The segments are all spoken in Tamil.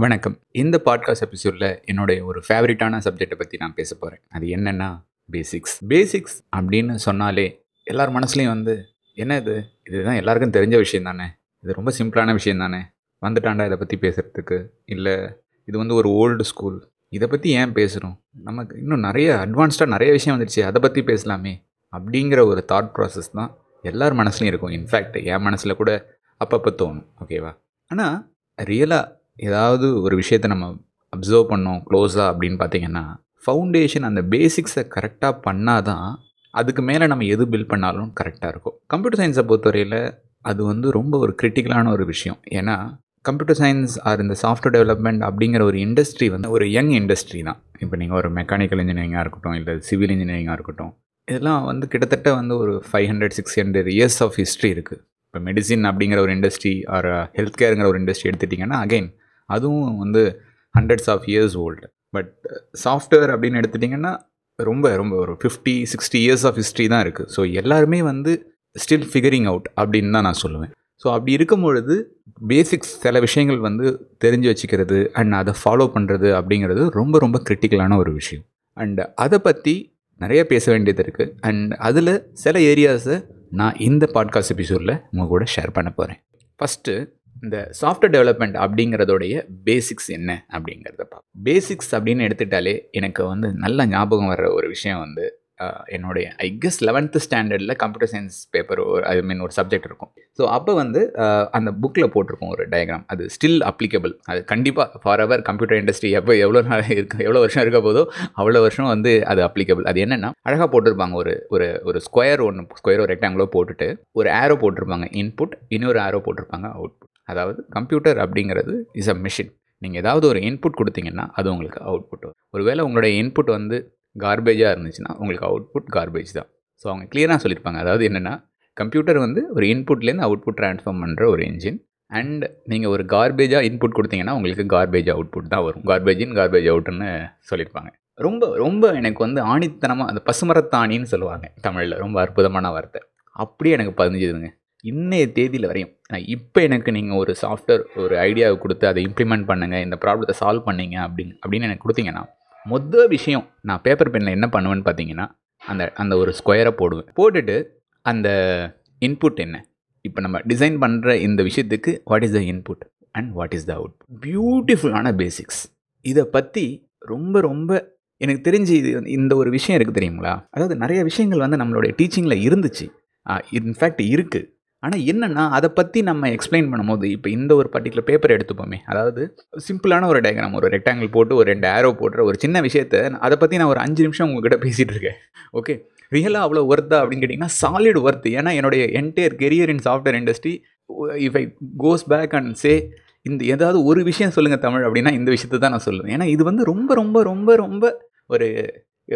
வணக்கம். இந்த பாட்காஸ்ட் எபிசோடில் என்னுடைய ஒரு ஃபேவரட்டான சப்ஜெக்டை பற்றி நான் பேச போகிறேன் அது என்னென்னா பேசிக்ஸ் பேசிக்ஸ் அப்படின்னு சொன்னாலே எல்லார் மனசுலையும் வந்து என்ன இது? இதுதான் எல்லாருக்கும் தெரிஞ்ச விஷயம் தானே? இது ரொம்ப சிம்பிளான விஷயம் தானே? வந்துட்டாண்டா இதை பற்றி பேசுகிறதுக்கு இல்லை இது வந்து ஒரு ஓல்டு ஸ்கூல் இதை பற்றி ஏன் பேசுகிறோம் நமக்கு இன்னும் நிறைய அட்வான்ஸ்டாக நிறைய விஷயம் வந்துடுச்சு அதை பற்றி பேசலாமே. அப்படிங்கிற ஒரு தாட் ப்ராசஸ் தான் எல்லார் மனசுலையும் இருக்கும். இன்ஃபேக்ட் என் மனசில் கூட அப்பப்போ தோணும். ஓகேவா ஆனால் ரியலாக ஏதாவது ஒரு விஷயத்தை நம்ம அப்சர்வ் பண்ணோம் க்ளோஸாக அப்படின்னு பார்த்தீங்கன்னா ஃபவுண்டேஷன் அந்த பேசிக்ஸை கரெக்டாக பண்ணால் தான் அதுக்கு மேலே நம்ம எது பில்ட் பண்ணாலும் கரெக்டாக இருக்கும். கம்ப்யூட்டர் சயின்ஸை பொறுத்தவரையில் அது வந்து ரொம்ப ஒரு கிரிட்டிக்கலான ஒரு விஷயம். ஏன்னா கம்ப்யூட்டர் சயின்ஸ் ஆர் இந்த சாஃப்ட்வேர் டெவலப்மெண்ட் அப்படிங்கிற ஒரு இண்டஸ்ட்ரி வந்து ஒரு யங் இண்டஸ்ட்ரி தான். இப்போ நீங்கள் ஒரு மெக்கானிக்கல் இன்ஜினியரிங்காக இருக்கட்டும் இல்லை சிவில் இன்ஜினியரிங்காக இருக்கட்டும் இதெல்லாம் வந்து கிட்டத்தட்ட வந்து ஒரு five hundred six hundred years of history இருக்குது இப்போ மெடிசின் அப்படிங்கிற ஒரு இண்டஸ்ட்ரி ஆர் ஹெல்த் கேருங்கிற ஒரு இண்டஸ்ட்ரி எடுத்துட்டிங்கன்னா அகைன் அதுவும் வந்து hundreds of years old but software அப்படின்னு எடுத்துட்டிங்கன்னா ரொம்ப ரொம்ப ஒரு fifty sixty years of history தான் இருக்குது ஸோ எல்லாருமே வந்து ஸ்டில் ஃபிகரிங் அவுட் அப்படின்னு தான் நான் சொல்லுவேன். ஸோ அப்படி இருக்கும் பொழுது பேசிக்ஸ் சில விஷயங்கள் வந்து தெரிஞ்சு வச்சுக்கிறது அண்ட் அதை ஃபாலோ பண்ணுறது அப்படிங்கிறது ரொம்ப ரொம்ப கிரிட்டிக்கலான ஒரு விஷயம். அண்ட் அதை பற்றி நிறைய பேச வேண்டியது இருக்குது அண்ட் அதில் சில ஏரியாஸை நான் இந்த பாட்காஸ்ட் எபிசோடில் உங்கள் கூட ஷேர் பண்ண போகிறேன் ஃபஸ்ட்டு இந்த சாஃப்ட்வேர் டெவலப்மெண்ட் அப்படிங்கிறதோடைய பேசிக்ஸ் என்ன அப்படிங்கிறத பார்ப்போம் பேசிக்ஸ் அப்படின்னு எடுத்துட்டாலே எனக்கு வந்து நல்ல ஞாபகம் வர்ற ஒரு விஷயம் வந்து என்னுடைய ஐ கெஸ் லெவன்த்து ஸ்டாண்டர்டில் கம்ப்யூட்டர் சயின்ஸ் பேப்பர் ஒரு ஐ மீன் ஒரு சப்ஜெக்ட் இருக்கும். ஸோ அப்போ வந்து அந்த புக்கில் போட்டிருப்போம் ஒரு டயக்ராம் அது ஸ்டில் அப்ளிகபிள் அது கண்டிப்பாக ஃபார் எவர் கம்ப்யூட்டர் இண்டஸ்ட்ரி எப்போ எவ்வளோ நாள் இருக்கு எவ்வளோ வருஷம் இருக்க போதோ அவ்வளோ வருஷம் வந்து அது அப்ளிகபிள் அது என்னென்னா அழகாக போட்டிருப்பாங்க ஒரு ஒரு ஒரு ஸ்கொயர் ஒன்று ஸ்கொயர் ஒரு ரெக்டாங்கிளோ போட்டுட்டு ஒரு ஆரோ போட்டிருப்பாங்க. இன்புட் இன்னொரு ஆரோ போட்டிருப்பாங்க அவுட்புட் அதாவது கம்ப்யூட்டர் அப்படிங்கிறது இஸ் அ மிஷின் நீங்கள் ஏதாவது ஒரு இன்புட் கொடுத்தீங்கன்னா அது உங்களுக்கு அவுட்புட் வரும். ஒருவேளை உங்களுடைய இன்புட் வந்து கார்பேஜாக இருந்துச்சுன்னா உங்களுக்கு அவுட்புட் கார்பேஜ் தான். ஸோ அவங்க கிளியராக சொல்லியிருப்பாங்க. அதாவது என்னென்னா கம்ப்யூட்டர் வந்து ஒரு இன்புட்லேருந்து அவுட்புட் ட்ரான்ஸ்ஃபார்ம் பண்ணுற ஒரு இன்ஜின் அண்ட் நீங்கள் ஒரு கார்பேஜாக இன்புட் கொடுத்தீங்கன்னா உங்களுக்கு கார்பேஜ் அவுட்புட் தான் வரும். கார்பேஜ் இன் கார்பேஜ் அவுட்டுன்னு சொல்லியிருப்பாங்க. ரொம்ப ரொம்ப எனக்கு வந்து ஆணித்தனமாக அந்த பசுமரத்தாணின்னு சொல்லுவாங்க தமிழில். ரொம்ப அற்புதமான வார்த்தை. அப்படியே எனக்கு பதிஞ்சுதுங்க. இன்றைய தேதியில் வரையும் இப்போ எனக்கு நீங்கள் ஒரு சாஃப்ட்வேர் ஒரு ஐடியாவை கொடுத்து அதை இம்ப்ளிமெண்ட் பண்ணுங்கள் இந்த ப்ராப்ளத்தை சால்வ் பண்ணீங்க அப்படின்னு அப்படின்னு எனக்கு கொடுத்தீங்கன்னா மொதல் விஷயம் நான் பேப்பர் பெனில் என்ன பண்ணுவேன்னு பார்த்தீங்கன்னா அந்த அந்த ஒரு ஸ்கொயரை போடுவேன். போட்டுட்டு அந்த இன்புட் என்ன? இப்போ நம்ம டிசைன் பண்ணுற இந்த விஷயத்துக்கு what is the input and what is the out பியூட்டிஃபுல்லான பேசிக்ஸ் இதை பற்றி ரொம்ப ரொம்ப எனக்கு தெரிஞ்சு இது இந்த ஒரு விஷயம் இருக்குது தெரியுங்களா? அதாவது நிறைய விஷயங்கள் வந்து நம்மளுடைய டீச்சிங்கில் இருந்துச்சு. இன்ஃபேக்ட் இருக்குது ஆனால் என்னென்னா அதை பற்றி நம்ம எக்ஸ்பிளைன் பண்ணும்போது இப்போ இந்த ஒரு பர்டிகுலர் பேப்பர் எடுத்துப்போமே. அதாவது சிம்பிளான ஒரு டயக்ராம் ஒரு ரெக்டாங்கிள் போட்டு ஒரு ரெண்டு ஆரோ போடுற ஒரு சின்ன விஷயத்தை அதை பற்றி நான் ஒரு அஞ்சு நிமிஷம் உங்ககிட்ட பேசிகிட்டு இருக்கேன். ஓகே ரியலாக அவ்வளோ ஒர்த்தா அப்படின்னு கேட்டிங்கன்னா சாலிட் ஒர்த் ஏன்னா என்னுடைய entire career in software industry if I goes back and say இந்த ஏதாவது ஒரு விஷயம் சொல்லுங்கள் தமிழ் அப்படின்னா இந்த விஷயத்தை தான் நான் சொல்லுவேன். ஏன்னா இது வந்து ரொம்ப ரொம்ப ரொம்ப ரொம்ப ஒரு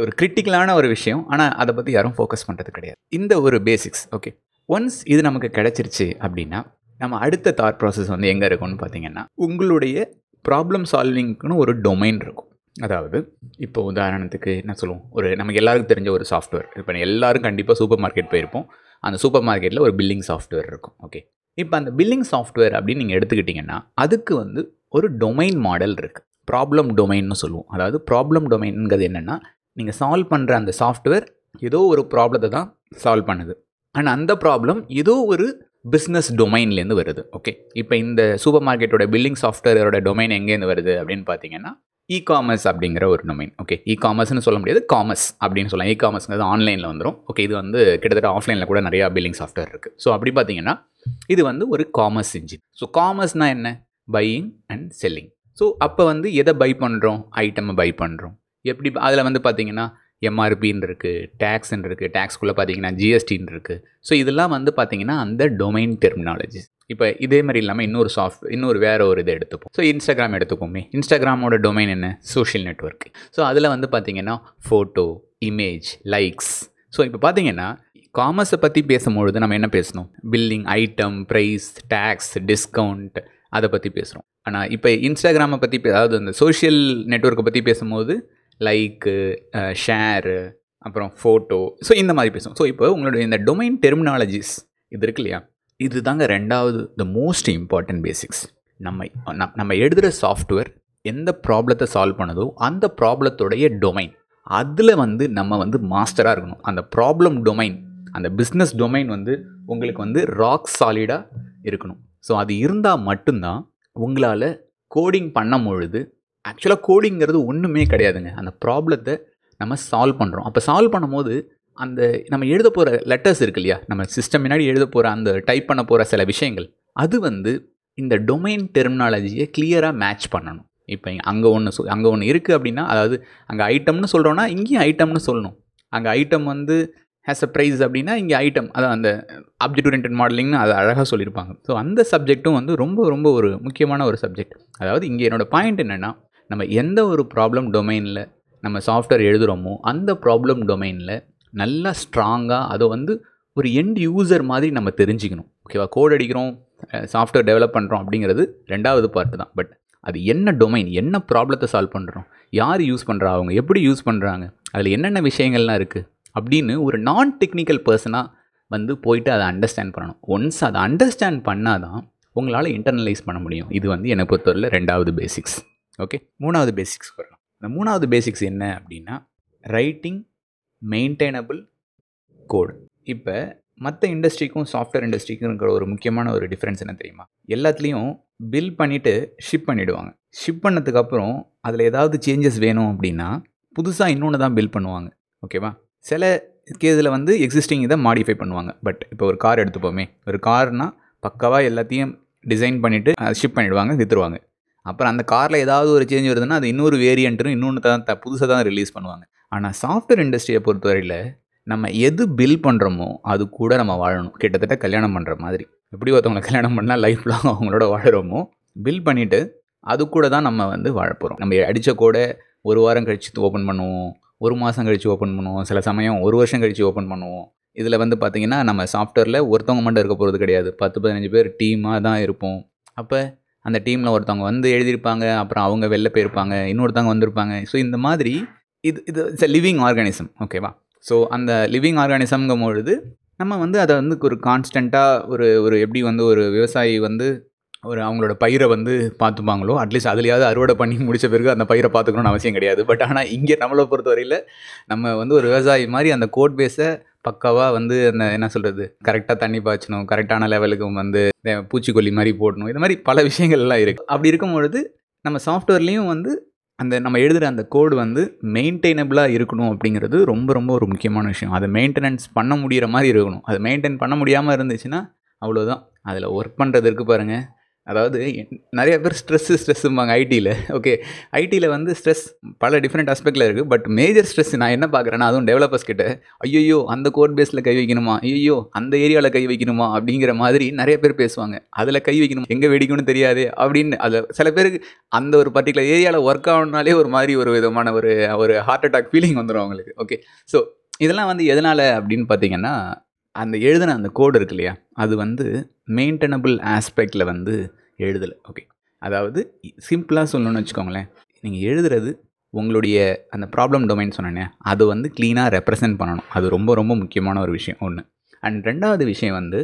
ஒரு கிரிட்டிக்கலான ஒரு விஷயம். ஆனால் அதை பற்றி யாரும் ஃபோக்கஸ் பண்ணுறது கிடையாது. இந்த ஒரு பேசிக்ஸ் ஓகே ஒன்ஸ் இது நமக்கு கிடச்சிருச்சு அப்படின்னா நம்ம அடுத்த தாட் ப்ராசஸ் வந்து எங்கே இருக்கும்னு பார்த்தீங்கன்னா உங்களுடைய ப்ராப்ளம் சால்விங்க்குன்னு ஒரு டொமைன் இருக்கும். அதாவது இப்போ உதாரணத்துக்கு என்ன சொல்லுவோம் ஒரு நமக்கு எல்லாருக்கும் தெரிஞ்ச ஒரு சாஃப்ட்வேர் இப்போ எல்லாரும் கண்டிப்பாக சூப்பர் மார்க்கெட் போயிருப்போம். அந்த சூப்பர் மார்க்கெட்டில் ஒரு பில்லிங் சாஃப்ட்வேர் இருக்கும் ஓகே இப்போ அந்த பில்லிங் சாஃப்ட்வேர் அப்படின்னு நீங்கள் எடுத்துக்கிட்டிங்கன்னா அதுக்கு வந்து ஒரு டொமைன் மாடல் இருக்குது ப்ராப்ளம் டொமைன்னு சொல்லுவோம். அதாவது ப்ராப்ளம் டொமைனுங்கிறது என்னென்னா நீங்கள் சால்வ் பண்ணுற அந்த சாஃப்ட்வேர் ஏதோ ஒரு ப்ராப்ளத்தை தான் சால்வ் பண்ணுது. அண்ட் அந்த ப்ராப்ளம் ஏதோ ஒரு பிஸ்னஸ் டொமைன்லேருந்து வருது ஓகே இப்போ இந்த சூப்பர் மார்க்கெட்டோட பில்லிங் சாஃப்ட்வேரோட டொமைன் எங்கேருந்து வருது அப்படின்னு பார்த்தீங்கன்னா இ காமர்ஸ் அப்படிங்கிற ஒரு டொமைன் ஓகே இ காமர்ஸ்னு சொல்ல முடியாது காமர்ஸ் அப்படின்னு சொல்லலாம். இ காமர்ஸ்ங்கிறது ஆன்லைனில் வந்துடும் ஓகே இது வந்து கிட்டத்தட்ட ஆஃப்லைனில் கூட நிறையா பில்லிங் சாஃப்ட்வேர் இருக்குது ஸோ அப்படி பார்த்தீங்கன்னா இது வந்து ஒரு காமர்ஸ் இன்ஜின் ஸோ காமர்ஸ்னால் என்ன? பையிங் அண்ட் செல்லிங் ஸோ அப்போ வந்து எதை பை பண்ணுறோம் ஐட்டமை பை பண்ணுறோம் எப்படி அதில் வந்து பார்த்தீங்கன்னா எம்ஆர்பின்னு இருக்குது டேக்ஸ்ன்னு இருக்குது டேக்ஸ்குள்ளே பார்த்தீங்கன்னா ஜிஎஸ்டின்னு இருக்குது ஸோ இதெல்லாம் வந்து பார்த்தீங்கன்னா அந்த டொமைன் டெர்மினாலஜிஸ் இப்போ இதே மாதிரி இல்லாமல் இன்னொரு சாஃப்ட் இன்னொரு வேறு ஒரு இதை எடுத்துப்போம். ஸோ இன்ஸ்டாகிராம் எடுத்துக்கோமே இன்ஸ்டாகிராமோட டொமைன் என்ன? சோஷியல் நெட்ஒர்க் ஸோ அதில் வந்து பார்த்தீங்கன்னா ஃபோட்டோ இமேஜ் லைக்ஸ் ஸோ இப்போ பார்த்தீங்கன்னா காமர்ஸை பற்றி பேசும்பொழுது நம்ம என்ன பேசணும்? Billing item price tax discount அதை பற்றி பேசுகிறோம் ஆனால் இப்போ இன்ஸ்டாகிராமை பற்றி அதாவது அந்த சோஷியல் நெட்ஒர்க்கை பற்றி பேசும்போது லைக்கு ஷேரு uh, அப்புறம் ஃபோட்டோ ஸோ இந்த மாதிரி பேசுவோம். ஸோ இப்போ உங்களுடைய இந்த டொமைன் டெர்மினாலஜிஸ் இது இருக்கு இல்லையா? இது தாங்க ரெண்டாவது த மோஸ்ட் இம்பார்ட்டன்ட் பேசிக்ஸ் நம்ம நம்ம எழுதுகிற சாஃப்ட்வேர் எந்த ப்ராப்ளத்தை சால்வ் பண்ணுதோ அந்த ப்ராப்ளத்தோடைய டொமைன் அதில் வந்து நம்ம வந்து மாஸ்டராக இருக்கணும். அந்த ப்ராப்ளம் டொமைன் அந்த பிஸ்னஸ் டொமைன் வந்து உங்களுக்கு வந்து ராக் சாலிடாக இருக்கணும். ஸோ அது இருந்தால் மட்டும்தான் உங்களால் கோடிங் பண்ணும் பொழுது ஆக்சுவலாக கோடிங்கிறது ஒன்றுமே கிடையாதுங்க. அந்த ப்ராப்ளத்தை நம்ம சால்வ் பண்ணுறோம் அப்போ சால்வ் பண்ணும்போது அந்த நம்ம எழுத போகிற லெட்டர்ஸ் இருக்கு இல்லையா? நம்ம சிஸ்டம் முன்னாடி எழுத போகிற அந்த டைப் பண்ண போகிற சில விஷயங்கள். அது வந்து இந்த டொமைன் டெர்மினாலஜியை கிளியராக மேட்ச் பண்ணணும். இப்போ அங்கே ஒன்று சொ அங்கே ஒன்று இருக்குது அப்படின்னா அதாவது அங்கே ஐட்டம்னு சொல்கிறோன்னா இங்கேயும் ஐட்டம்னு சொல்லணும். அங்கே ஐட்டம் வந்து ஹேஸ் அ ப்ரைஸ் அப்படின்னா இங்கே ஐட்டம் அதான் அந்த ஆப்ஜெக்ட் ஓரியன்ட் மாடலிங்னு அதை அழகாக சொல்லியிருப்பாங்க ஸோ அந்த சப்ஜெக்ட்டும் வந்து ரொம்ப ரொம்ப ஒரு முக்கியமான ஒரு சப்ஜெக்ட் அதாவது இங்கே என்னோட பாயிண்ட் என்னென்னா நம்ம எந்த ஒரு ப்ராப்ளம் டொமைனில் நம்ம சாஃப்ட்வேர் எழுதுகிறோமோ அந்த ப்ராப்ளம் டொமைனில் நல்லா ஸ்ட்ராங்காக அதை வந்து ஒரு எண்ட் யூசர் மாதிரி நம்ம தெரிஞ்சுக்கணும். ஓகேவா கோட் அடிக்கிறோம் சாஃப்ட்வேர் டெவலப் பண்ணுறோம் அப்படிங்கிறது ரெண்டாவது பார்ட்டு தான். பட் அது என்ன டொமைன் என்ன ப்ராப்ளத்தை சால்வ் பண்ணுறோம் யார் யூஸ் பண்ணுறா அவங்க எப்படி யூஸ் பண்ணுறாங்க அதில் என்னென்ன விஷயங்கள்லாம் இருக்குது அப்படின்னு ஒரு நான் டெக்னிக்கல் பர்சனாக வந்து போயிட்டு அதை அண்டர்ஸ்டாண்ட் பண்ணணும். ஒன்ஸ் அதை அண்டர்ஸ்டாண்ட் பண்ணால் தான் உங்களால் இன்டர்னலைஸ் பண்ண முடியும். இது வந்து என்னை பொறுத்தவரையில் ரெண்டாவது பேசிக்ஸ் ஓகே மூணாவது பேசிக்ஸ் வரலாம் இந்த மூணாவது பேசிக்ஸ் என்ன அப்படின்னா ரைட்டிங் மெயின்டைனபிள் கோட் இப்போ மற்ற இண்டஸ்ட்ரிக்கும் சாஃப்ட்வேர் இண்டஸ்ட்ரிக்கும் இருக்கிற ஒரு முக்கியமான ஒரு டிஃப்ரென்ஸ் என்ன தெரியுமா? எல்லாத்துலேயும் பில் பண்ணிவிட்டு ஷிப் பண்ணிவிடுவாங்க ஷிப் பண்ணதுக்கப்புறம் அதில் ஏதாவது சேஞ்சஸ் வேணும் அப்படின்னா புதுசாக இன்னொன்று தான் பில் பண்ணுவாங்க. ஓகேவா சில கேஸில் வந்து எக்ஸிஸ்டிங் இதை மாடிஃபை பண்ணுவாங்க. பட் இப்போ ஒரு கார் எடுத்துப்போமே. ஒரு கார்னால் பக்காவாக எல்லாத்தையும் டிசைன் பண்ணிவிட்டு ஷிப் பண்ணிவிடுவாங்க விற்றுருவாங்க அப்புறம் அந்த காரில் ஏதாவது ஒரு சேஞ்ச் வருதுன்னா அது இன்னொரு வேரியண்ட்டுன்னு இன்னொன்று தான் த புதுசாக தான் ரிலீஸ் பண்ணுவாங்க. ஆனால் சாஃப்ட்வேர் இண்டஸ்ட்ரியை பொறுத்தவரையில் நம்ம எது பில் பண்ணுறோமோ அது கூட நம்ம வாழணும். கிட்டத்தட்ட கல்யாணம் பண்ணுற மாதிரி. எப்படி ஒருத்தவங்களை கல்யாணம் பண்ணால் லைஃப் லாங் அவங்களோட வாழுறோமோ பில் பண்ணிவிட்டு அது கூட தான் நம்ம வந்து வாழ போகிறோம் நம்ம அடித்த கூட ஒரு வாரம் கழித்து ஓப்பன் பண்ணுவோம் ஒரு மாதம் கழித்து ஓப்பன் பண்ணுவோம் சில சமயம் ஒரு வருஷம் கழித்து ஓப்பன் பண்ணுவோம். இதில் வந்து பார்த்திங்கன்னா நம்ம சாஃப்ட்வேரில் ஒருத்தவங்க மட்டும் இருக்க போகிறது கிடையாது. பத்து பதினஞ்சு பேர் டீமாக தான் இருப்போம். அப்போ அந்த டீமில் ஒருத்தவங்க வந்து எழுதியிருப்பாங்க அப்புறம் அவங்க வெளில போயிருப்பாங்க இன்னொருத்தவங்க வந்திருப்பாங்க. ஸோ இந்த மாதிரி இது இது இட்ஸ் லிவிங் ஆர்கானிசம் ஓகேவா ஸோ அந்த லிவிங் ஆர்கானிசம்ங்கும் பொழுது நம்ம வந்து அதை வந்து ஒரு கான்ஸ்டண்ட்டாக ஒரு ஒரு எப்படி வந்து ஒரு விவசாயி வந்து ஒரு அவங்களோட பயிரை வந்து பார்த்துப்பாங்களோ அட்லீஸ்ட் அதுலேயாவது அறுவடை பண்ணி முடித்த பிறகு அந்த பயிரை பார்த்துக்கணும்னு அவசியம் கிடையாது. பட் ஆனால் இங்கே நம்மளை பொறுத்தவரையில் நம்ம வந்து ஒரு விவசாயி மாதிரி அந்த கோட் பேஸை பக்காவாக வந்து அந்த என்ன சொல்கிறது கரெக்டாக தண்ணி பாய்ச்சணும் கரெக்டான லெவலுக்கு வந்து பூச்சிக்கொல்லி மாதிரி போடணும். இது மாதிரி பல விஷயங்கள்லாம் இருக்குது அப்படி இருக்கும் பொழுது நம்ம சாஃப்ட்வேர்லேயும் வந்து அந்த நம்ம எழுதுகிற அந்த கோடு வந்து மெயின்டைனபிளாக இருக்கணும் அப்படிங்கிறது ரொம்ப ரொம்ப ஒரு முக்கியமான விஷயம். அதை மெயின்டெனன்ஸ் பண்ண முடிகிற மாதிரி இருக்கணும். அது மெயின்டைன் பண்ண முடியாமல் இருந்துச்சுன்னா அவ்வளோதான் அதில் ஒர்க் பண்ணுறதுக்கு பாருங்கள் அதாவது என்- நிறைய பேர் ஸ்ட்ரெஸ்ஸு ஸ்ட்ரெஸ்ஸும்பாங்க ஐடியில் ஓகே ஐடியில் வந்து ஸ்ட்ரெஸ் பல டிஃப்ரெண்ட் ஆஸ்பெக்டில் இருக்குது பட் மேஜர் ஸ்ட்ரெஸ் நான் என்ன பார்க்குறேன்னா அதுவும் டெவலப்பர்ஸ் கிட்ட ஐயோ அந்த கோட் பேஸில் கை வைக்கணுமா? ஐயோ அந்த ஏரியாவில் கை வைக்கணுமா? அப்படிங்கிற மாதிரி நிறைய பேர் பேசுவாங்க. அதில் கை வைக்கணும். எங்கே வெடிக்கணும்னு தெரியாது. அப்படின்னு அதில் சில பேருக்கு அந்த ஒரு பர்டிகுலர் ஏரியாவில் ஒர்க் ஆகணுனாலே ஒரு மாதிரி ஒரு விதமான ஒரு ஒரு ஹார்ட் அட்டாக் ஃபீலிங் வந்துடும் அவங்களுக்கு. ஓகே ஸோ இதெல்லாம் வந்து எதனால் அப்படின்னு பார்த்தீங்கன்னா அந்த எழுதின அந்த கோடு இருக்கு இல்லையா? அது வந்து மெயின்டெனபிள் ஆஸ்பெக்டில் வந்து எழுதலை. ஓகே அதாவது சிம்பிளாக சொல்லணும்னு வச்சுக்கோங்களேன். நீங்கள் எழுதுறது உங்களுடைய அந்த ப்ராப்ளம் டொமைன் சொன்னேனே அது வந்து க்ளீனாக ரெப்ரசன்ட் பண்ணணும். அது ரொம்ப ரொம்ப முக்கியமான ஒரு விஷயம் ஒன்று அண்ட் ரெண்டாவது விஷயம் வந்து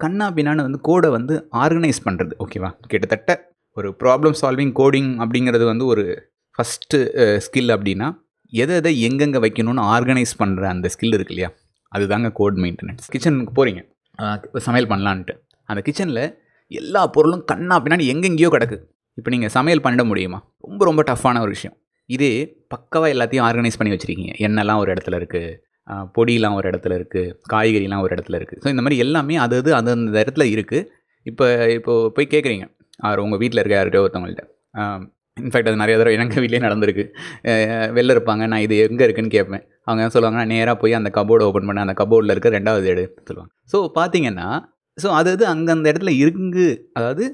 கண்ணா பின்னான்னு வந்து கோடை வந்து ஆர்கனைஸ் பண்ணுறது ஓகேவா கிட்டத்தட்ட ஒரு ப்ராப்ளம் சால்விங் கோடிங் அப்படிங்கிறது வந்து ஒரு ஃபஸ்ட்டு ஸ்கில் அப்படின்னா எதை எதை எங்கெங்கே வைக்கணும்னு ஆர்கனைஸ் பண்ணுற அந்த ஸ்கில் இருக்கு இல்லையா? அதுதாங்க கோட் மெயின்டெனன்ஸ் கிச்சனுக்கு போகிறீங்க சமையல் பண்ணலான்ட்டு. அந்த கிச்சனில் எல்லா பொருளும் கண்ணா பின்னாடி எங்கெங்கேயோ கிடக்கு. இப்போ நீங்கள் சமையல் பண்ண முடியுமா? ரொம்ப ரொம்ப டஃப்பான ஒரு விஷயம். இதே பக்காவாக எல்லாத்தையும் ஆர்கனைஸ் பண்ணி வச்சுருக்கீங்க. எண்ணெய்லாம் ஒரு இடத்துல இருக்குது பொடியெலாம் ஒரு இடத்துல இருக்குது காய்கறிலாம் ஒரு இடத்துல இருக்குது ஸோ இந்த மாதிரி எல்லாமே அது அது அந்தந்த இடத்துல இருக்குது இப்போ இப்போது போய் கேட்குறீங்க அவர் உங்கள் வீட்டில் இருக்க யார்கிட்டயோ ஒருத்தவங்கள்ட்ட. இன்ஃபேக்ட் அது நிறைய தடவை எனக்கு வீட்லேயே நடந்திருக்கு. வெளில இருப்பாங்க. நான் இது எங்கே இருக்குன்னு கேட்பேன் அவங்க என்ன சொல்லுவாங்கன்னா நேராக போய் அந்த கபோர்டு ஓப்பன் பண்ண அந்த கபோர்டில் இருக்க ரெண்டாவது எடு சொல்லுவாங்க. ஸோ பார்த்தீங்கன்னா ஸோ அது அது அங்கே அந்த இடத்துல இருக்கு. அதாவது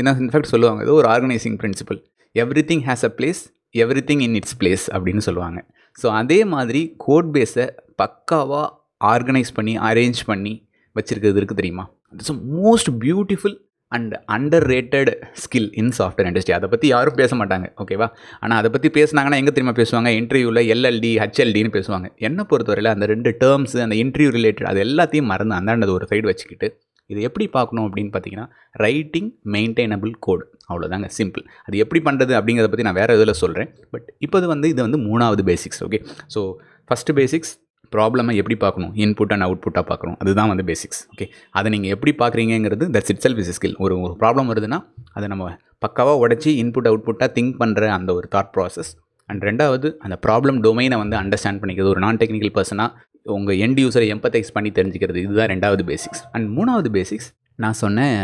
என்ன இன்ஃபேக்ட் சொல்லுவாங்க இது ஒரு organising principle everything has a place everything in its place அப்படின்னு சொல்லுவாங்க. ஸோ அதே மாதிரி கோட் பேஸை பக்காவாக ஆர்கனைஸ் பண்ணி அரேஞ்ச் பண்ணி வச்சுருக்கிறது இருக்குது தெரியுமா? It's most beautiful and underrated skill in software industry அதை பற்றி யாரும் பேச மாட்டாங்க ஓகேவா ஆனால் அதை பற்றி பேசினாங்கன்னா எங்கே தெரியுமா பேசுவாங்க? இன்டர்வியூவில் எல்எல்டி ஹெச்எல்டின்னு பேசுவாங்க. என்னை பொறுத்தவரையில் அந்த ரெண்டு டேர்ம்ஸ் அந்த இன்டர்வியூ ரிலேட்டட் அது எல்லாத்தையும் மறந்து அந்தாண்டது ஒரு சைடு வச்சுக்கிட்டு இது எப்படி பார்க்கணும் அப்படின்னு பார்த்தீங்கன்னா ரைட்டிங் மெயின்டைனபிள் கோடு அவ்வளோதாங்க சிம்பிள் அது எப்படி பண்ணுறது அப்படிங்கிறத பற்றி நான் வேறு இதில் சொல்கிறேன் பட் இப்போது வந்து இது வந்து மூணாவது basics okay so first basics ப்ராப்ளமை எப்படி பார்க்கணும்? இன்புட் அண்ட் அவுட்புட்டாக பார்க்கணும். அதுதான் வந்து பேசிக்ஸ் ஓகே அதை நீங்கள் எப்படி பார்க்குறீங்கிறது that's itself is skill ஒரு ஒரு ப்ராப்ளம் வருதுன்னா அதை நம்ம பக்காவாக உடச்சி இன்புட் அவுட்புட்டாக திங்க் பண்ணுற அந்த ஒரு தாட் ப்ராசஸ் அண்ட் ரெண்டாவது அந்த ப்ராப்ளம் டொமைனை வந்து அண்டர்ஸ்டாண்ட் பண்ணிக்கிறது. ஒரு நான் டெக்னிக்கல் பர்சனாக உங்கள் எண்ட் யூஸரை எம்பத்தைஸ் பண்ணி தெரிஞ்சுக்கிறது. இதுதான் ரெண்டாவது பேசிக்ஸ் அண்ட் மூணாவது பேசிக்ஸ் நான் சொன்னேன்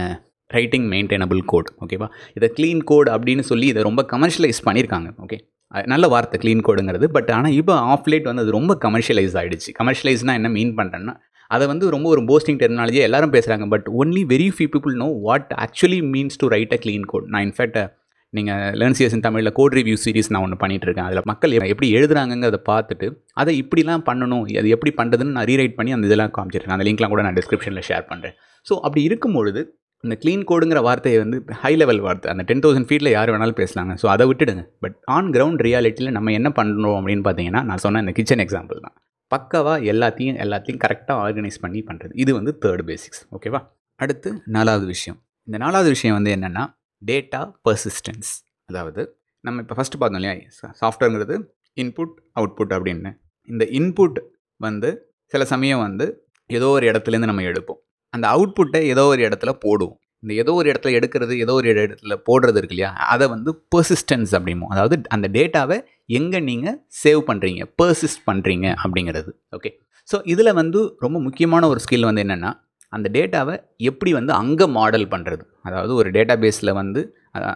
ரைட்டிங் மெயின்டைனபிள் கோட் ஓகேவா இதை க்ளீன் கோட் அப்படின்னு சொல்லி இதை ரொம்ப கமர்ஷியலைஸ் பண்ணியிருக்காங்க. ஓகே நல்ல வார்த்தை க்ளீன் கோடுங்கிறது பட் ஆனால் இப்போ ஆஃப் லேட் வந்து அது ரொம்ப கமர்ஷியலைஸ் ஆகிடுச்சு கமர்ஷியலைஸ்னால் என்ன மீன் பண்ணுறேன்னா அதை வந்து ரொம்ப ஒரு போஸ்டிங் டெக்னாலஜியாக எல்லாரும் பேசுகிறாங்க but only very few people know what actually means to write a clean code நான் இன்ஃபேக்ட் நீங்கள் லேர்ன்சியஸ் தமிழில் கோட் ரிவ்யூ சீரிஸ் நான் ஒன்று பண்ணிகிட்டு இருக்கேன் அதில் மக்கள் எப்படி எழுதுறாங்கங்கிறத பார்த்துட்டு அதை இப்படிலாம் பண்ணணும் அது எப்படி பண்ணுறதுன்னு நான் ரீரைட் பண்ணி அந்த இதெல்லாம் காமிச்சிருக்கேன். அந்த லிங்க்லாம் கூட நான் டிஸ்கிரிப்ஷனில் ஷேர் பண்ணுறேன் ஸோ அப்படி இருக்கும்பொழுது இந்த க்ளீன் கோடுங்கிற வார்த்தையை வந்து ஹை லெவல் வார்த்தை. அந்த டென் தௌசண்ட் ஃபீட்டில் யார் வேணாலும் பேசலாங்க. ஸோ அதை விட்டுடுங்க. பட் ஆன் கிரவுண்ட் ரியாலிட்டியில் நம்ம என்ன பண்ணுறோம் அப்படின்னு பார்த்தீங்கன்னா நான் சொன்ன இந்த கிச்சன் எக்ஸாம்பிள் தான். பக்காவாக எல்லாத்தையும் எல்லாத்தையும் கரெக்டாக ஆர்கனைஸ் பண்ணி பண்ணுறது இது வந்து தேர்ட் பேசிக்ஸ் ஓகேவா அடுத்து நாலாவது விஷயம். இந்த நாலாவது விஷயம் வந்து என்னென்னா டேட்டா பர்சிஸ்டன்ஸ் அதாவது நம்ம இப்போ ஃபஸ்ட்டு பார்த்தோம் இல்லையா? சாஃப்ட்வேருங்கிறது இன்புட் அவுட்புட் அப்படின்னு. இந்த இன்புட் வந்து சில சமயம் வந்து ஏதோ ஒரு இடத்துலேருந்து நம்ம எடுப்போம். அந்த அவுட்புட்டை ஏதோ ஒரு இடத்துல போடுவோம் இந்த ஏதோ ஒரு இடத்துல எடுக்கிறது ஏதோ ஒரு இடத்துல போடுறது இருக்கு இல்லையா? அதை வந்து பர்சிஸ்டன்ஸ் அப்படிமோ அதாவது அந்த டேட்டாவை எங்கே நீங்கள் சேவ் பண்ணுறீங்க பர்சிஸ்ட் பண்ணுறீங்க அப்படிங்கிறது. ஓகே ஸோ இதில் வந்து ரொம்ப முக்கியமான ஒரு ஸ்கில் வந்து என்னென்னா அந்த டேட்டாவை எப்படி வந்து அங்கே மாடல் பண்ணுறது அதாவது ஒரு டேட்டா பேஸில் வந்து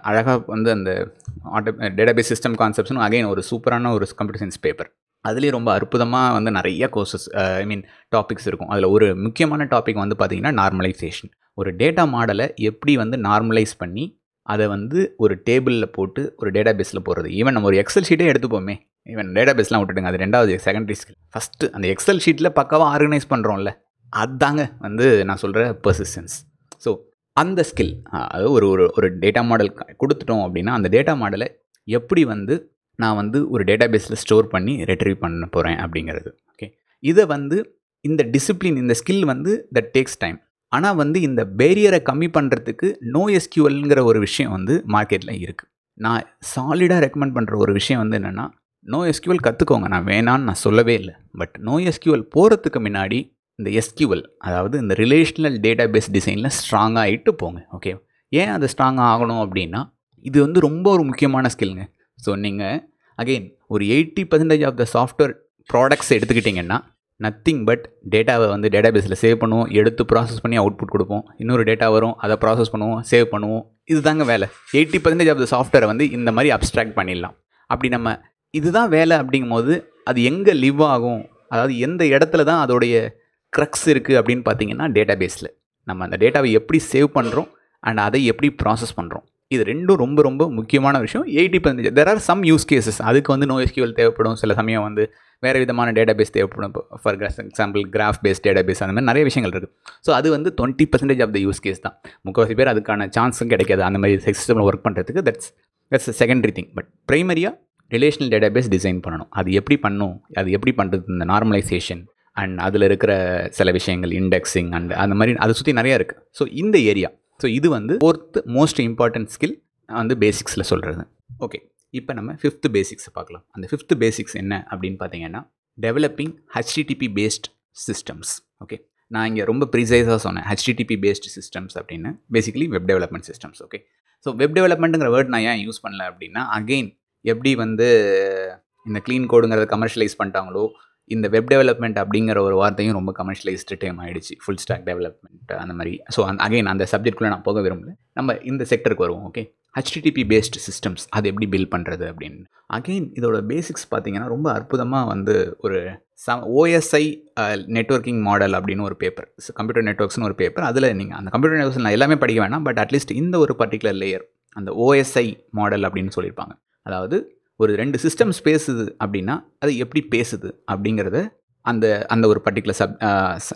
அழகாக வந்து அந்த ஆட்டோ டேட்டா பேஸ் சிஸ்டம் கான்செப்ட்ஸ்னு அகைன் ஒரு சூப்பரான ஒரு கம்ப்யூட்டர் சயின்ஸ் பேப்பர் அதுலேயும் ரொம்ப அற்புதமாக வந்து நிறைய கோர்சஸ் ஐ மீன் டாபிக்ஸ் இருக்கும். அதில் ஒரு முக்கியமான டாபிக் வந்து பார்த்திங்கன்னா நார்மலைசேஷன் ஒரு டேட்டா மாடலை எப்படி வந்து நார்மலைஸ் பண்ணி அதை வந்து ஒரு டேபிளில் போட்டு ஒரு டேட்டா பேஸில் போடுறது. ஈவன் நம்ம ஒரு எக்ஸல் ஷீட்டே எடுத்துப்போமே. ஈவன் டேட்டா பேஸ்லாம் விட்டுடுங்க. அது ரெண்டாவது செகண்டரி ஸ்கில் ஃபஸ்ட்டு அந்த எக்ஸல் ஷீட்டில் பக்காவாக ஆர்கனைஸ் பண்ணுறோம்ல அதுதாங்க வந்து நான் சொல்கிற பர்சிஸ்டன்ஸ் ஸோ அந்த ஸ்கில் அதாவது ஒரு ஒரு ஒரு டேட்டா மாடல் கொடுத்துட்டோம் அப்படின்னா அந்த டேட்டா மாடலை எப்படி வந்து நான் வந்து ஒரு டேட்டா பேஸில் ஸ்டோர் பண்ணி ரெட்ரீவ் பண்ண போகிறேன் அப்படிங்கிறது. ஓகே. இதை வந்து இந்த டிசிப்ளின் இந்த ஸ்கில் வந்து தட் டேக்ஸ் டைம். ஆனால் வந்து இந்த பேரியரை கம்மி பண்ணுறதுக்கு நோ எஸ்கியூஎல்ங்கிற ஒரு விஷயம் வந்து மார்க்கெட்டில் இருக்குது. நான் சாலிடாக ரெக்கமெண்ட் பண்ணுற ஒரு விஷயம் வந்து என்னென்னா நோ எஸ்கியூஎல் கற்றுக்கோங்க. நான் வேணான்னு நான் சொல்லவே இல்லை. பட் நோ எஸ்கியூஎல் போகிறதுக்கு முன்னாடி இந்த எஸ்கியூஎல் அதாவது இந்த ரிலேஷனல் டேட்டா பேஸ் டிசைனில் ஸ்ட்ராங்காக ஆகிட்டு போங்க. ஓகே. ஏன் அது ஸ்ட்ராங்காக ஆகணும் அப்படின்னா இது வந்து ரொம்ப ஒரு முக்கியமான ஸ்கில்ங்க. ஸோ நீங்கள் அகெயின் ஒரு eighty percentage of the software products எடுத்துக்கிட்டிங்கன்னா நத்திங் பட் டேட்டாவை வந்து டேட்டா பேஸில் சேவ் பண்ணுவோம் எடுத்து ப்ராசஸ் பண்ணி அவுட்புட் கொடுப்போம். இன்னொரு டேட்டா வரும் அதை ப்ராசஸ் பண்ணுவோம் சேவ் பண்ணுவோம். இது தாங்க வேலை. எயிட்டி பர்சன்டேஜ் ஆஃப் த சாஃப்ட்வேரை வந்து இந்த மாதிரி அப்ட்ராக்ட் பண்ணிடலாம். அப்படி நம்ம இதுதான் வேலை அப்படிங்கும்போது அது எங்கே லிவ் ஆகும்? அதாவது எந்த இடத்துல தான் அதோடைய க்ரக்ஸ் இருக்குது அப்படின்னு பார்த்தீங்கன்னா டேட்டா பேஸில் நம்ம அந்த டேட்டாவை எப்படி சேவ் பண்ணுறோம் அண்ட் அதை எப்படி ப்ராசஸ் பண்ணுறோம் இது ரெண்டும் ரொம்ப ரொம்ப முக்கியமான விஷயம். Eighty percentage there are some use cases அதுக்கு வந்து நோ எஸ்கியூஎல் தேவைப்படும். சில சமயம் வந்து வேறு விதமான டேட்டா பேஸ் தேவைப்படும். For example graph base database அந்த மாதிரி நிறைய விஷயங்கள் இருக்குது ஸோ அது வந்து twenty percentage of the use case தான். முக்கால்வாசி பேர் அதுக்கான சான்ஸும் கிடைக்காது. அந்த மாதிரி சிஸ்டமில் ஒர்க் பண்ணுறதுக்கு that's that's secondary thing but ப்ரைமரியாக relational database design பண்ணணும். அது எப்படி பண்ணும்? அது எப்படி பண்ணுறது இந்த நார்மலைசேஷன் அண்ட் அதில் இருக்கிற சில விஷயங்கள் இண்டெக்ஸிங் அண்ட் அந்த மாதிரி அதை சுற்றி நிறையா இருக்குது ஸோ இந்த ஏரியா ஸோ இது வந்து ஃபோர்த் மோஸ்ட் இம்பார்ட்டன்ட் ஸ்கில் வந்து பேசிக்ஸில் சொல்கிறது ஓகே இப்போ நம்ம ஃபிஃப்த்து பேசிக்ஸை பார்க்கலாம். அந்த ஃபிஃப்த்து பேசிக்ஸ் என்ன அப்படின்னு பார்த்தீங்கன்னா developing HTTP based systems okay நான் இங்கே ரொம்ப ப்ரிசைஸாக சொன்னேன். ஹெச்டிடிபி பேஸ்ட் சிஸ்டம்ஸ் அப்படின்னு. Basically web development systems okay so web டெவலப்மெண்ட்டுங்கிற word நான் ஏன் யூஸ் பண்ணல அப்படின்னா அகெயின் எப்படி வந்து இந்த க்ளீன் கோடுங்கிறத கமர்ஷியலைஸ் பண்ணிட்டாங்களோ இந்த வெப் டெவலப்மெண்ட் அப்படிங்கிற ஒரு வார்த்தையும் ரொம்ப கமர்ஷியலைஸ்டு டைம் ஆகிடுச்சு ஃபுல் ஸ்டாக் டெவலப்மெண்ட் அந்த மாதிரி. ஸோ அந்த அகைன் அந்த சப்ஜெக்ட்குள்ளே நான் போக விரும்பல. நம்ம இந்த செக்டருக்கு வருவோம் ஓகே ஹெச்டிடிபி பேஸ்ட் சிஸ்டம்ஸ் அது எப்படி பில்ட் பண்ணுறது அப்படின்னு. அகெயின் இதோட பேசிக்ஸ் பார்த்தீங்கன்னா ரொம்ப அற்புதமாக வந்து ஒரு ச ஓஎஸ்ஐ நெட்ஒர்க்கிங் மாடல் அப்படின்னு ஒரு பேப்பர் கம்ப்யூட்டர் நெட்ஒர்க்ஸ்னு ஒரு பேப்பர் அதில் நீங்கள் அந்த கம்ப்யூட்டர் நெட்ஒர்க்ஸ் நான் எல்லாமே படிக்க வேணாம் பட் அட்லீஸ்ட் இந்த ஒரு பர்டிகுலர் லேயர் அந்த ஓஎஸ்ஐ மாடல் அப்படின்னு சொல்லியிருப்பாங்க அதாவது ஒரு ரெண்டு சிஸ்டம்ஸ் பேசுது அப்படின்னா அது எப்படி பேசுது அப்படிங்கிறத அந்த அந்த ஒரு பர்டிகுலர் சப்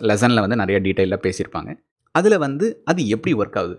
லெசனில் வந்து நிறைய டீட்டெயிலாக பேசியிருப்பாங்க. அதில் வந்து அது எப்படி ஒர்க் ஆகுது?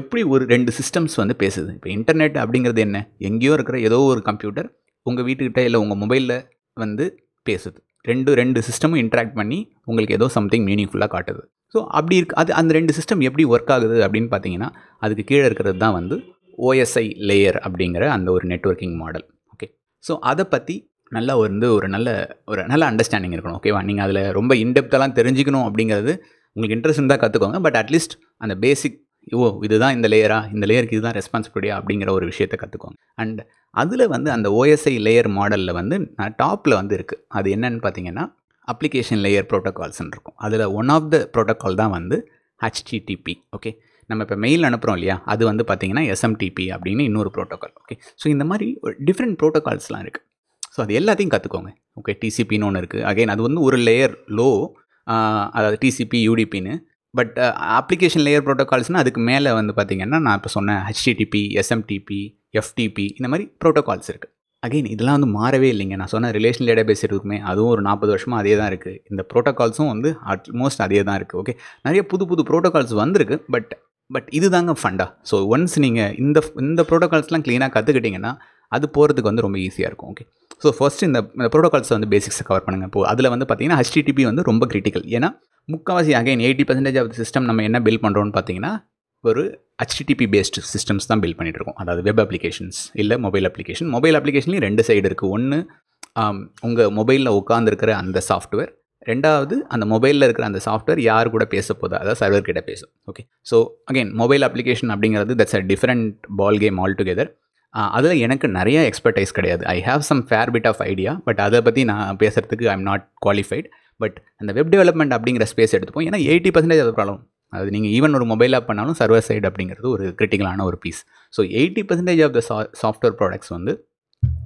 எப்படி ஒரு ரெண்டு சிஸ்டம்ஸ் வந்து பேசுது? இப்போ இன்டர்நெட் அப்படிங்கிறது என்ன? எங்கேயோ இருக்கிற ஏதோ ஒரு கம்ப்யூட்டர் உங்கள் வீட்டுக்கிட்ட இல்லை உங்கள் மொபைலில் வந்து பேசுது. ரெண்டு ரெண்டு சிஸ்டமும் இன்ட்ராக்ட் பண்ணி உங்களுக்கு ஏதோ சம்திங் மீனிங்ஃபுல்லாக காட்டுது. ஸோ அப்படி இருக்கு அது அந்த ரெண்டு சிஸ்டம் எப்படி ஒர்க் ஆகுது அப்படின்னு பார்த்தீங்கன்னா அதுக்கு கீழே இருக்கிறது தான் வந்து ஓஎஸ்ஐ லேயர் அப்படிங்கிற அந்த ஒரு நெட்வொர்க்கிங் மாடல் ஓகே ஸோ அதை பற்றி நல்லா வந்து ஒரு நல்ல ஒரு நல்ல அண்டர்ஸ்டாண்டிங் இருக்கணும். ஓகேவா நீங்கள் அதில் ரொம்ப இன்டெப்த்தெல்லாம் தெரிஞ்சுக்கணும் அப்படிங்கிறது உங்களுக்கு இன்ட்ரெஸ்ட் இருந்தால் கற்றுக்கோங்க பட் அட்லீஸ்ட் அந்த பேசிக் ஓ இதுதான் இந்த லேயரா இந்த லேயருக்கு இதுதான் ரெஸ்பான்சிபிலிட்டியா அப்படிங்கிற ஒரு விஷயத்தை கற்றுக்கோங்க அண்ட் அதில் வந்து அந்த ஓஎஸ்ஐ லேயர் மாடலில் வந்து நான் டாப்பில் வந்து இருக்குது அது என்னென்னு பார்த்தீங்கன்னா அப்ளிகேஷன் லேயர் ப்ரோட்டோகால்ஸ்ன்னு இருக்கும். அதில் ஒன் ஆஃப் த ப்ரோட்டோக்கால் தான் வந்து ஹெச்டிடிபி ஓகே நம்ம இப்போ மெயில் அனுப்புகிறோம் இல்லையா? அது வந்து பார்த்தீங்கன்னா எஸ்எம்டிபி அப்படின்னு இன்னொரு ப்ரோட்டோக்கால் ஓகே ஸோ இந்த மாதிரி டிஃப்ரெண்ட் ப்ரோட்டோகால்ஸ்லாம் இருக்குது ஸோ அது எல்லாத்தையும் கற்றுக்கோங்க ஓகே டிசிபின்னு ஒன்று இருக்குது அகைன் அது வந்து ஒரு லேயர் லோ அதாவது டிசிபி யூடிபின்னு பட் அப்ளிகேஷன் லேயர் ப்ரோட்டோகால்ஸ்னால் அதுக்கு மேலே வந்து பார்த்திங்கன்னா நான் இப்போ சொன்னேன் ஹெச்டிடிபி எஸ்எம்டிபி எஃப்டிபி இந்த மாதிரி ப்ரோட்டோகால்ஸ் இருக்குது அகைன் இதெல்லாம் வந்து மாறவே இல்லைங்க. நான் சொன்ன ரிலேஷன் டேட்டாபேஸ் இருக்குமே அதுவும் ஒரு நாற்பது வருஷமாக அதே தான் இருக்குது இந்த ப்ரோட்டோகால்ஸும் வந்து ஆல்மோஸ்ட் அதே தான் இருக்குது ஓகே நிறைய புது புது ப்ரோட்டோகால்ஸ் வந்திருக்கு பட் பட் இது தாங்க ஃபண்டா ஸோ ஒன்ஸ் நீங்கள் இந்த இந்த ப்ரோட்டோகால்ஸ்லாம் க்ளீனாக கற்றுக்கிட்டிங்கன்னா அது போகிறதுக்கு வந்து ரொம்ப ஈஸியாக இருக்கும் ஓகே ஸோ ஃபர்ஸ்ட் இந்த ப்ரோட்டோகால்ஸை வந்து பேசிக்ஸை கவர் பண்ணுங்கள் இப்போ அதில் வந்து பார்த்தீங்கன்னா ஹெச்டிடிபி வந்து ரொம்ப கிரிட்டிக்கல் ஏன்னா முக்கால்வாசி again eighty percentage of system நம்ம என்ன பில் பண்ணுறோம்னு பார்த்தீங்கன்னா ஒரு ஹெச்டிடிபி பேஸ்டு சிஸ்டம்ஸ் தான் பில்ட் பண்ணிகிட்டு இருக்கோம். அதாவது வெப் அப்ளிகேஷன்ஸ் இல்லை மொபைல் அப்ளிகேஷன் மொபைல் அப்ளிகேஷன்லேயும் ரெண்டு சைடு இருக்குது ஒன்று உங்கள் மொபைலில் உட்காந்துருக்கிற அந்த சாஃப்ட்வேர் ரெண்டாவது அந்த மொபைலில் இருக்கிற அந்த சாஃப்ட்வேர் யார் கூட பேச போதா அதாவது சர்வர் கிட்ட பேசும். Okay so again mobile application அப்படிங்கிறது that's a different ball game altogether அதில் எனக்கு நிறைய எக்ஸ்பர்டைஸ் கிடையாது. I have some fair bit of idea but அதை பற்றி நான் பேசுகிறதுக்கு I am not qualified but அந்த வெப் டெவலப்மெண்ட் அப்படிங்கிற ஸ்பேஸ் எடுத்துப்போம். ஏன்னா எயிட்டி பர்சன்டேஜ் அது ப்ராப்ளம் அது நீங்கள் ஈவன் ஒரு மொபைல் ஆப் பண்ணாலும் சர்வர் சைடு அப்படிங்கிறது ஒரு கிரிட்டிக்கலான ஒரு piece so eighty percentage of the சா சாஃப்ட்வேர் ப்ராடக்ட்ஸ் வந்து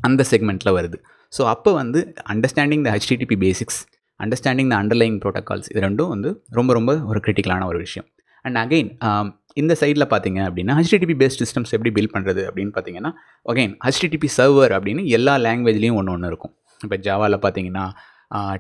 அந்த செக்மெண்ட்டில் வருது. ஸோ அப்போ வந்து understanding the HTTP basics understanding the underlying protocols இது ரெண்டும் வந்து ரொம்ப ரொம்ப ஒரு கிரிட்டிக்கலான ஒரு விஷயம். அண்ட் அகெயின் um, இந்த சைடில் பார்த்தீங்க அப்படின்னா ஹெச்டிடிபி பேஸ்ட் சிஸ்டம்ஸ் எப்படி பில்ட் பண்ணுறது அப்படின்னு பார்த்தீங்கன்னா அகைன் ஹெச்டிடிபி சர்வர் அப்படின்னு எல்லா லாங்குவேஜ்லேயும் ஒன்று ஒன்று இருக்கும். இப்போ ஜாவாவில் பார்த்தீங்கன்னா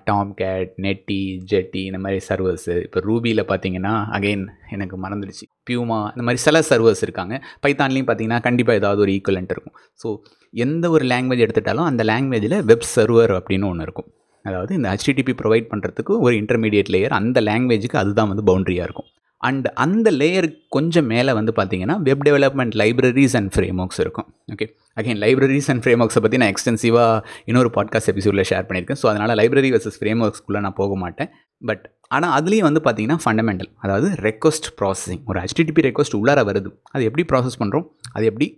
டாம் கேட் நெட்டி ஜெட்டி இந்த மாதிரி சர்வர்ஸு இப்போ ரூபியில் பார்த்தீங்கன்னா அகைன் எனக்கு மறந்துடுச்சு. பியூமா இந்த மாதிரி சில சர்வர்ஸ் இருக்காங்க. பைத்தான்லேயும் பார்த்தீங்கன்னா கண்டிப்பாக ஏதாவது ஒரு ஈக்குவலண்ட் இருக்கும். ஸோ எந்த ஒரு லாங்குவேஜ் எடுத்துட்டாலும் அந்த லாங்குவேஜில் வெப் சர்வர் அப்படின்னு ஒன்று இருக்கும். அதாவது இந்த ஹெச்டிடிபி ப்ரொவைட் பண்ணுறதுக்கு ஒரு இன்டர்மீடியட் லேயர் அந்த லாங்குவேஜுக்கு அதுதான் வந்து பவுண்ட்ரியாக இருக்கும். அண்ட் அந்த லேயருக்கு கொஞ்சம் மேலே வந்து பார்த்தீங்கன்னா web development libraries and frameworks இருக்கும். ஓகே அகைன் லைப்ரரிஸ் அண்ட் ஃப்ரேம் ஒர்க்ஸை பற்றி நான் எக்ஸ்டென்சிவாக இன்னொரு பாட்காஸ்ட் எபிசோடில் ஷேர் பண்ணியிருக்கேன். ஸோ அதனால் லைப்ரரி வர்சஸ் ஃப்ரேம் ஒர்க்ஸ்க்குள்ளே நான் போக மாட்டேன். பட் ஆனால் அதுலேயும் வந்து பார்த்தீங்கன்னா ஃபண்டமெண்டல் அதாவது ரெக்வஸ்ட் ப்ராசஸிங் ஒரு ஹெச்டிடிபி ரெக்வஸ்ட் உள்ளார வருது. அது எப்படி ப்ராசஸ் பண்ணுறோம் அது எப்படி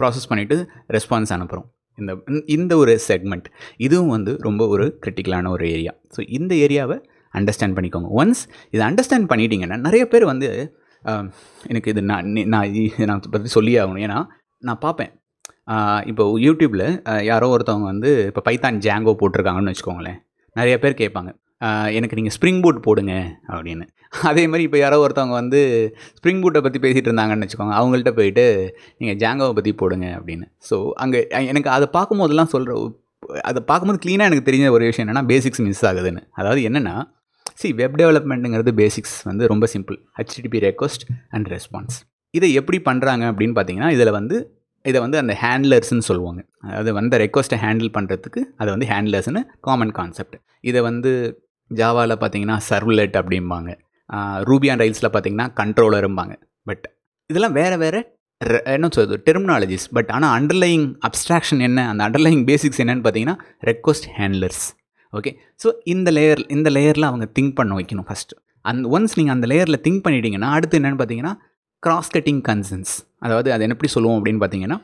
ப்ராசஸ் பண்ணிவிட்டு ரெஸ்பான்ஸ் அனுப்புகிறோம் இந்த இந்த ஒரு செக்மெண்ட் இதுவும் வந்து ரொம்ப ஒரு கிரிட்டிக்கலான ஒரு ஏரியா ஸோ இந்த ஏரியாவை அண்டர்ஸ்டாண்ட் பண்ணிக்கோங்க. ஒன்ஸ் இதை அண்டர்ஸ்டாண்ட் பண்ணிட்டீங்கன்னா நிறைய பேர் வந்து எனக்கு இது நான் நான் நான் பற்றி சொல்லியே ஆகணும். ஏன்னா நான் பார்ப்பேன். இப்போ யூடியூப்பில் யாரோ ஒருத்தவங்க வந்து இப்போ பைத்தான் ஜாங்கோ போட்டிருக்காங்கன்னு வச்சுக்கோங்களேன். நிறைய பேர் கேட்பாங்க. எனக்கு நீங்கள் ஸ்ப்ரிங் பூட் போடுங்க அப்படின்னு. அதே மாதிரி இப்போ யாரோ ஒருத்தவங்க வந்து ஸ்ப்ரிங் பூட்டை பற்றி பேசிகிட்டு இருந்தாங்கன்னு வச்சுக்கோங்க அவங்கள்ட்ட போயிட்டு நீங்கள் ஜாங்கோவை பற்றி போடுங்க அப்படின்னு. ஸோ அங்கே எனக்கு அதை பார்க்கும்போதெல்லாம் சொல்கிற அதை பார்க்கும்போது க்ளீனாக எனக்கு தெரிஞ்ச ஒரு விஷயம் என்னென்னா பேசிக்ஸ் மிஸ் ஆகுதுன்னு. அதாவது என்னென்னா சி வெப் டெவலப்மெண்ட்டுங்கிறது பேசிக்ஸ் வந்து ரொம்ப simple HTTP request and response இதை எப்படி பண்ணுறாங்க அப்படின்னு பார்த்தீங்கன்னா இதில் வந்து இதை வந்து அந்த ஹேண்ட்லர்ஸ்னு சொல்லுவாங்க. அதாவது வந்த ரெக்வஸ்ட்டை ஹேண்டில் பண்ணுறதுக்கு அதை வந்து ஹேண்ட்லர்ஸ்னு காமன் கான்செப்ட் இதை வந்து ஜாவாவில் பார்த்தீங்கன்னா சர்வ்லெட் அப்படிம்பாங்க. ரூபி அண்ட் ரைல்ஸில் பார்த்தீங்கன்னா கண்ட்ரோலரும்பாங்க பட் இதெல்லாம் வேறு வேறு என்ன சொல்றது டெர்மினாலஜிஸ் பட் ஆனால் அண்டர்லையிங் அப்ஸ்ட்ராக்ஷன் என்ன அந்த அண்டர்லையிங் பேசிக்ஸ் என்னென்னு பார்த்தீங்கன்னா ரெக்வஸ்ட் ஹேண்ட்லர்ஸ் ஓகே ஸோ இந்த லேயர் இந்த லேயரில் அவங்க திங்க் பண்ண வைக்கணும் ஃபஸ்ட்டு அந்த ஒன்ஸ் நீங்கள் அந்த லேயரில் திங்க் பண்ணிட்டீங்கன்னா அடுத்து என்னென்னு பார்த்தீங்கன்னா கிராஸ் கட்டிங் கன்சன்ஸ் அதாவது அது எப்படி சொல்லுவோம் அப்படின்னு பார்த்தீங்கன்னா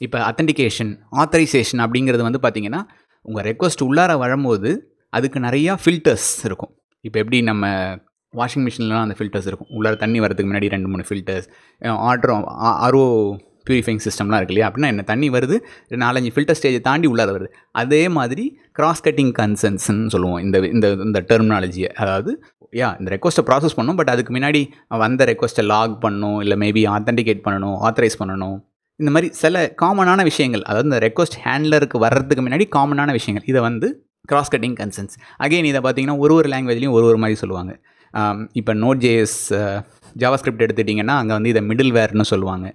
இப்போ அத்தன்டிகேஷன் ஆத்தரைசேஷன் அப்படிங்கிறது வந்து பார்த்தீங்கன்னா உங்கள் ரெக்வஸ்ட் உள்ளார வரும்போது அதுக்கு நிறையா ஃபில்டர்ஸ் இருக்கும். இப்போ எப்படி நம்ம வாஷிங் மிஷின்லாம் அந்த ஃபில்டர்ஸ் இருக்கும். உள்ளார தண்ணி வரதுக்கு முன்னாடி ரெண்டு மூணு ஃபில்டர்ஸ் ஆட்ரோ ஆர்ஓ ப்யூரிஃபைங் சிஸ்டம்லாம் இருக்கு இல்லையா? அப்படின்னா என்ன? தண்ணி வருது நாலஞ்சு ஃபில்டர் ஸ்டேஜை தாண்டி உள்ளார வருது. அதே மாதிரி கிராஸ் கட்டிங் கன்சன்ஸ்ன்னு சொல்லுவோம். இந்த இந்த இந்த டெர்மினாலஜியை அதாவது யா இந்த ரெக்வஸ்ட்டை ப்ராசஸ் பண்ணணும் பட் அதுக்கு முன்னாடி வந்த ரெக்வஸ்ட்டை லாக் பண்ணணும் இல்லை மேபி ஆத்தென்டிகேட் பண்ணணும் ஆத்தரைஸ் பண்ணணும். இந்த மாதிரி சில காமனான விஷயங்கள் அதாவது இந்த ரெக்வஸ்ட் ஹேண்ட்லருக்கு வர்றதுக்கு முன்னாடி காமனான விஷயங்கள் இதை வந்து கிராஸ் கட்டிங் கன்சன்ஸ் அகெயின் இதை பார்த்தீங்கன்னா ஒரு ஒரு லாங்குவேஜ்லேயும் ஒரு ஒரு மாதிரி சொல்லுவாங்க. இப்போ நோட் ஜேஎஸ் ஜாவா ஸ்கிரிப்ட் எடுத்துட்டிங்கன்னா அங்கே வந்து இதை மிடில் வேர்னு சொல்லுவாங்க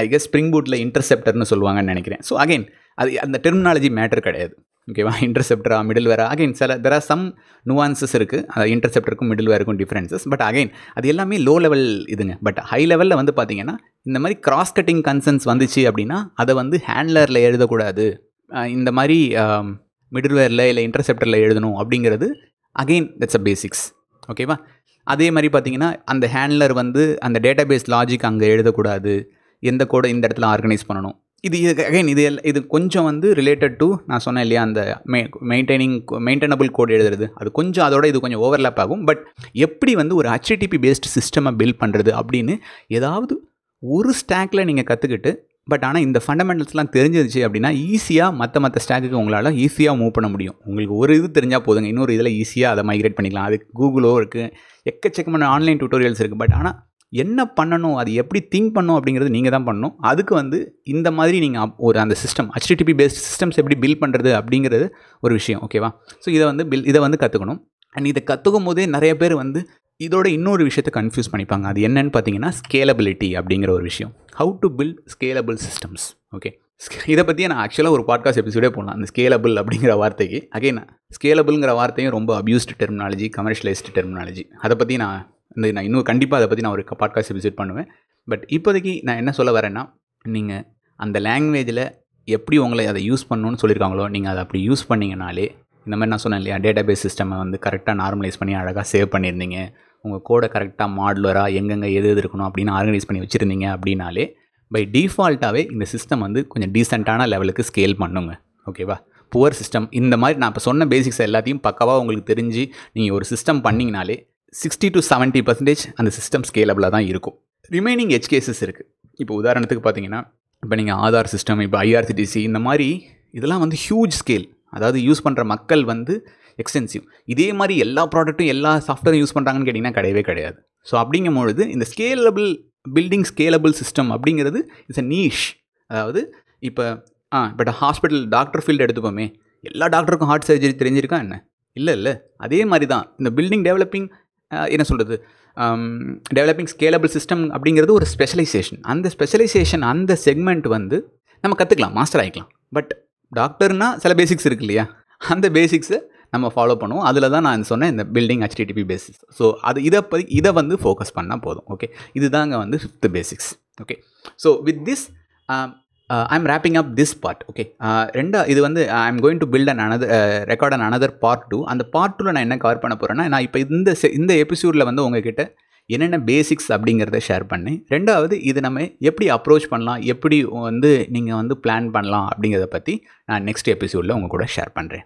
ஐ கெஸ் ஸ்ப்ரிங் பூட்டில் இன்டர்செப்டர்னு சொல்லுவாங்கன்னு நினைக்கிறேன். ஸோ அகைன் அது அந்த டெர்மினாலஜி மேட்டர் கிடையாது. ஓகேவா இன்டர்செப்டரா மிடில் வேரா அகைன் சில தெர் ஆர் சம் நுவான்சஸ் இருக்குது அது இன்டர்செப்டருக்கும் மிடில் வேருக்கும் டிஃப்ரென்சஸ் பட் அகைன் அது எல்லாமே லோ லெவல் இதுங்க. பட் ஹை லெவலில் வந்து பார்த்தீங்கன்னா இந்த மாதிரி கிராஸ் கட்டிங் கன்சர்ன்ஸ் வந்துச்சு அப்படின்னா அதை வந்து ஹேண்ட்லரில் எழுதக்கூடாது. இந்த மாதிரி மிடில்வேரில் இல்லை இன்டர்செப்டரில் எழுதணும் அப்படிங்கிறது அகெயின் தட்ஸ் அ பேசிக்ஸ் ஓகேவா அதே மாதிரி பார்த்தீங்கன்னா அந்த ஹேண்ட்லர் வந்து அந்த டேட்டாபேஸ் லாஜிக் அங்கே எழுதக்கூடாது. எந்த கோடை இந்த இடத்துல ஆர்கனைஸ் பண்ணணும். இது அகைன் இது இது கொஞ்சம் வந்து ரிலேட்டட் டு நான் சொன்னேன் இல்லையா அந்த மெ மெயின்டைனிங் மெயின்டைனபிள் கோட் எழுதுறது. அது கொஞ்சம் அதோட இது கொஞ்சம் ஓவர்லேப் ஆகும். பட் எப்படி வந்து ஒரு ஹெச்டிடிபி பேஸ்ட் சிஸ்டமை பில்ட் பண்ணுறது அப்படின்னு ஏதாவது ஒரு ஸ்டாக்கில் நீங்கள் கற்றுக்கிட்டு பட் ஆனால் இந்த ஃபண்டமெண்டல்ஸ்லாம் தெரிஞ்சிருச்சு அப்படின்னா ஈஸியாக மற்ற மற்ற ஸ்டாக்குக்கு உங்களால் ஈஸியாக மூவ் பண்ண முடியும். உங்களுக்கு ஒரு இது தெரிஞ்சால் போதுங்க. இன்னொரு இதில் ஈஸியாக அதை மைக்ரேட் பண்ணிக்கலாம். அது கூகுளோ இருக்குது எக்கச்சக்கமான ஆன்லைன் டியூட்டோரியல்ஸ் இருக்குது பட் ஆனால் என்ன பண்ணணும்? அது எப்படி திங்க் பண்ணணும்? அப்படிங்கிறது நீங்கள் தான் பண்ணணும். அதுக்கு வந்து இந்த மாதிரி நீங்கள் ஒரு அந்த சிஸ்டம் ஹெச்டிடிபி பேஸ்ட் சிஸ்டம்ஸ் எப்படி பில் பண்ணுறது அப்படிங்கிறது ஒரு விஷயம். ஓகேவா ஸோ இதை வந்து பில் இதை வந்து கற்றுக்கணும் அண்ட் இதை கற்றுக்கும் போதே நிறைய பேர் வந்து இதோட இன்னொரு விஷயத்தை கன்ஃபியூஸ் பண்ணிப்பாங்க. அது என்னன்னு பார்த்தீங்கன்னா ஸ்கேலபிலிட்டி அப்படிங்கிற ஒரு விஷயம். How to build scalable systems okay இதை பற்றியே நான் ஆக்சுவலாக ஒரு பாட்காஸ்ட் எபிசோடே போடலாம். அந்த ஸ்கேலபிள் அப்படிங்கிற வார்த்தைக்கு. அகைன் ஸ்கேலபிள்ங்கிற வார்த்தையும் ரொம்ப அப்யூஸ்டு டெர்மினாலஜி கமர்ஷியலைஸ்டு டெர்மினாலஜி அதை பற்றி நான் இந்த நான் இன்னும் கண்டிப்பாக அதை பற்றி நான் ஒரு பாட்காஸ்ட் எபிசோட் பண்ணுவேன். பட் இப்போதைக்கு நான் என்ன சொல்ல வரேன்னா நீங்கள் அந்த லாங்குவேஜில் எப்படி உங்களை அதை யூஸ் பண்ணணும்னு சொல்லியிருக்காங்களோ நீங்கள் அதை அப்படி யூஸ் பண்ணிங்கனாலே இந்த மாதிரி நான் சொன்னேன் இல்லையா டேட்டாபேஸ் சிஸ்டமை வந்து கரெக்டாக நார்மலைஸ் பண்ணி அழகாக சேவ் பண்ணியிருந்தீங்க. உங்கள் கோடை கரெக்டாக மாடுலராக எங்கெங்கே எது எது இருக்கணும் அப்படின்னு ஆர்கனைஸ் பண்ணி வச்சுருந்தீங்க அப்படின்னாலே பை டிஃபால்ட்டாகவே இந்த சிஸ்டம் வந்து கொஞ்சம் டீசெண்டான லெவலுக்கு ஸ்கேல் பண்ணுங்க. ஓகேவா புவர் சிஸ்டம் இந்த மாதிரி நான் இப்போ சொன்ன பேசிக்ஸ் எல்லாத்தையும் பக்காவாக உங்களுக்கு தெரிஞ்சு நீங்கள் ஒரு சிஸ்டம் பண்ணிங்கனாலே சிக்ஸ்டி டு செவன்ட்டி பர்சன்டேஜ் அந்த சிஸ்டம் ஸ்கேலபிளாக தான் இருக்கும். ரிமைனிங் எச் கேசஸ் இருக்குது இப்போ உதாரணத்துக்கு பார்த்தீங்கன்னா இப்போ நீங்கள் ஆதார் சிஸ்டம் இப்போ ஐஆர்சிடிசி இந்த மாதிரி இதெல்லாம் வந்து ஹியூஜ் ஸ்கேல் அதாவது யூஸ் பண்ணுற மக்கள் வந்து எக்ஸ்டென்சிவ் இதே மாதிரி எல்லா ப்ராடக்ட்டும் எல்லா சாஃப்ட்வேரும் யூஸ் பண்ணுறாங்கன்னு கேட்டிங்கன்னா கிடையவே கிடையாது. ஸோ அப்படிங்கும் பொழுது இந்த ஸ்கேலபிள் பில்டிங் ஸ்கேலபிள் சிஸ்டம் அப்படிங்கிறது இட்ஸ் அ நீஷ் அதாவது இப்போ ஆ இப்போ ஹாஸ்பிட்டல் டாக்டர் ஃபீல்டு எடுத்துப்போமே. எல்லா டாக்டருக்கும் ஹார்ட் சர்ஜரி தெரிஞ்சிருக்கா என்ன? இல்லை இல்லை. அதே மாதிரி தான். இந்த பில்டிங் டெவலப்பிங் என்ன சொல்கிறது டெவலப்பிங் ஸ்கேலபிள் சிஸ்டம் அப்படிங்கிறது ஒரு ஸ்பெஷலைசேஷன் அந்த ஸ்பெஷலைசேஷன் அந்த செக்மெண்ட் வந்து நம்ம கற்றுக்கலாம் மாஸ்டர் ஆகிக்கலாம் பட் டாக்டர்னால் சில பேசிக்ஸ் இருக்கு இல்லையா? அந்த பேசிக்ஸை நம்ம ஃபாலோ பண்ணுவோம். அதில் தான் நான் சொன்னேன் இந்த பில்டிங் ஹெச்டிடிபி பேசிக்ஸ் ஸோ அது இதை பற்றி இதை வந்து ஃபோக்கஸ் பண்ணால் போதும். ஓகே இதுதாங்க வந்து fifth basics okay so with this I am wrapping up this part okay ரெண்டா இது வந்து I am going to build an another record an another part two அந்த பார்ட் டூவில் நான் என்ன கவர் பண்ண போகிறேன்னா நான் இப்போ இந்த இந்த எபிசோடில் வந்து உங்ககிட்ட என்னென்ன பேசிக்ஸ் அப்படிங்கிறத ஷேர் பண்ணேன். ரெண்டாவது இது நம்ம எப்படி அப்ரோச் பண்ணலாம் எப்படி வந்து நீங்கள் வந்து பிளான் பண்ணலாம் அப்படிங்கிறத பற்றி நான் நெக்ஸ்ட் எபிசோடில் உங்கள் கூட ஷேர் பண்ணுறேன்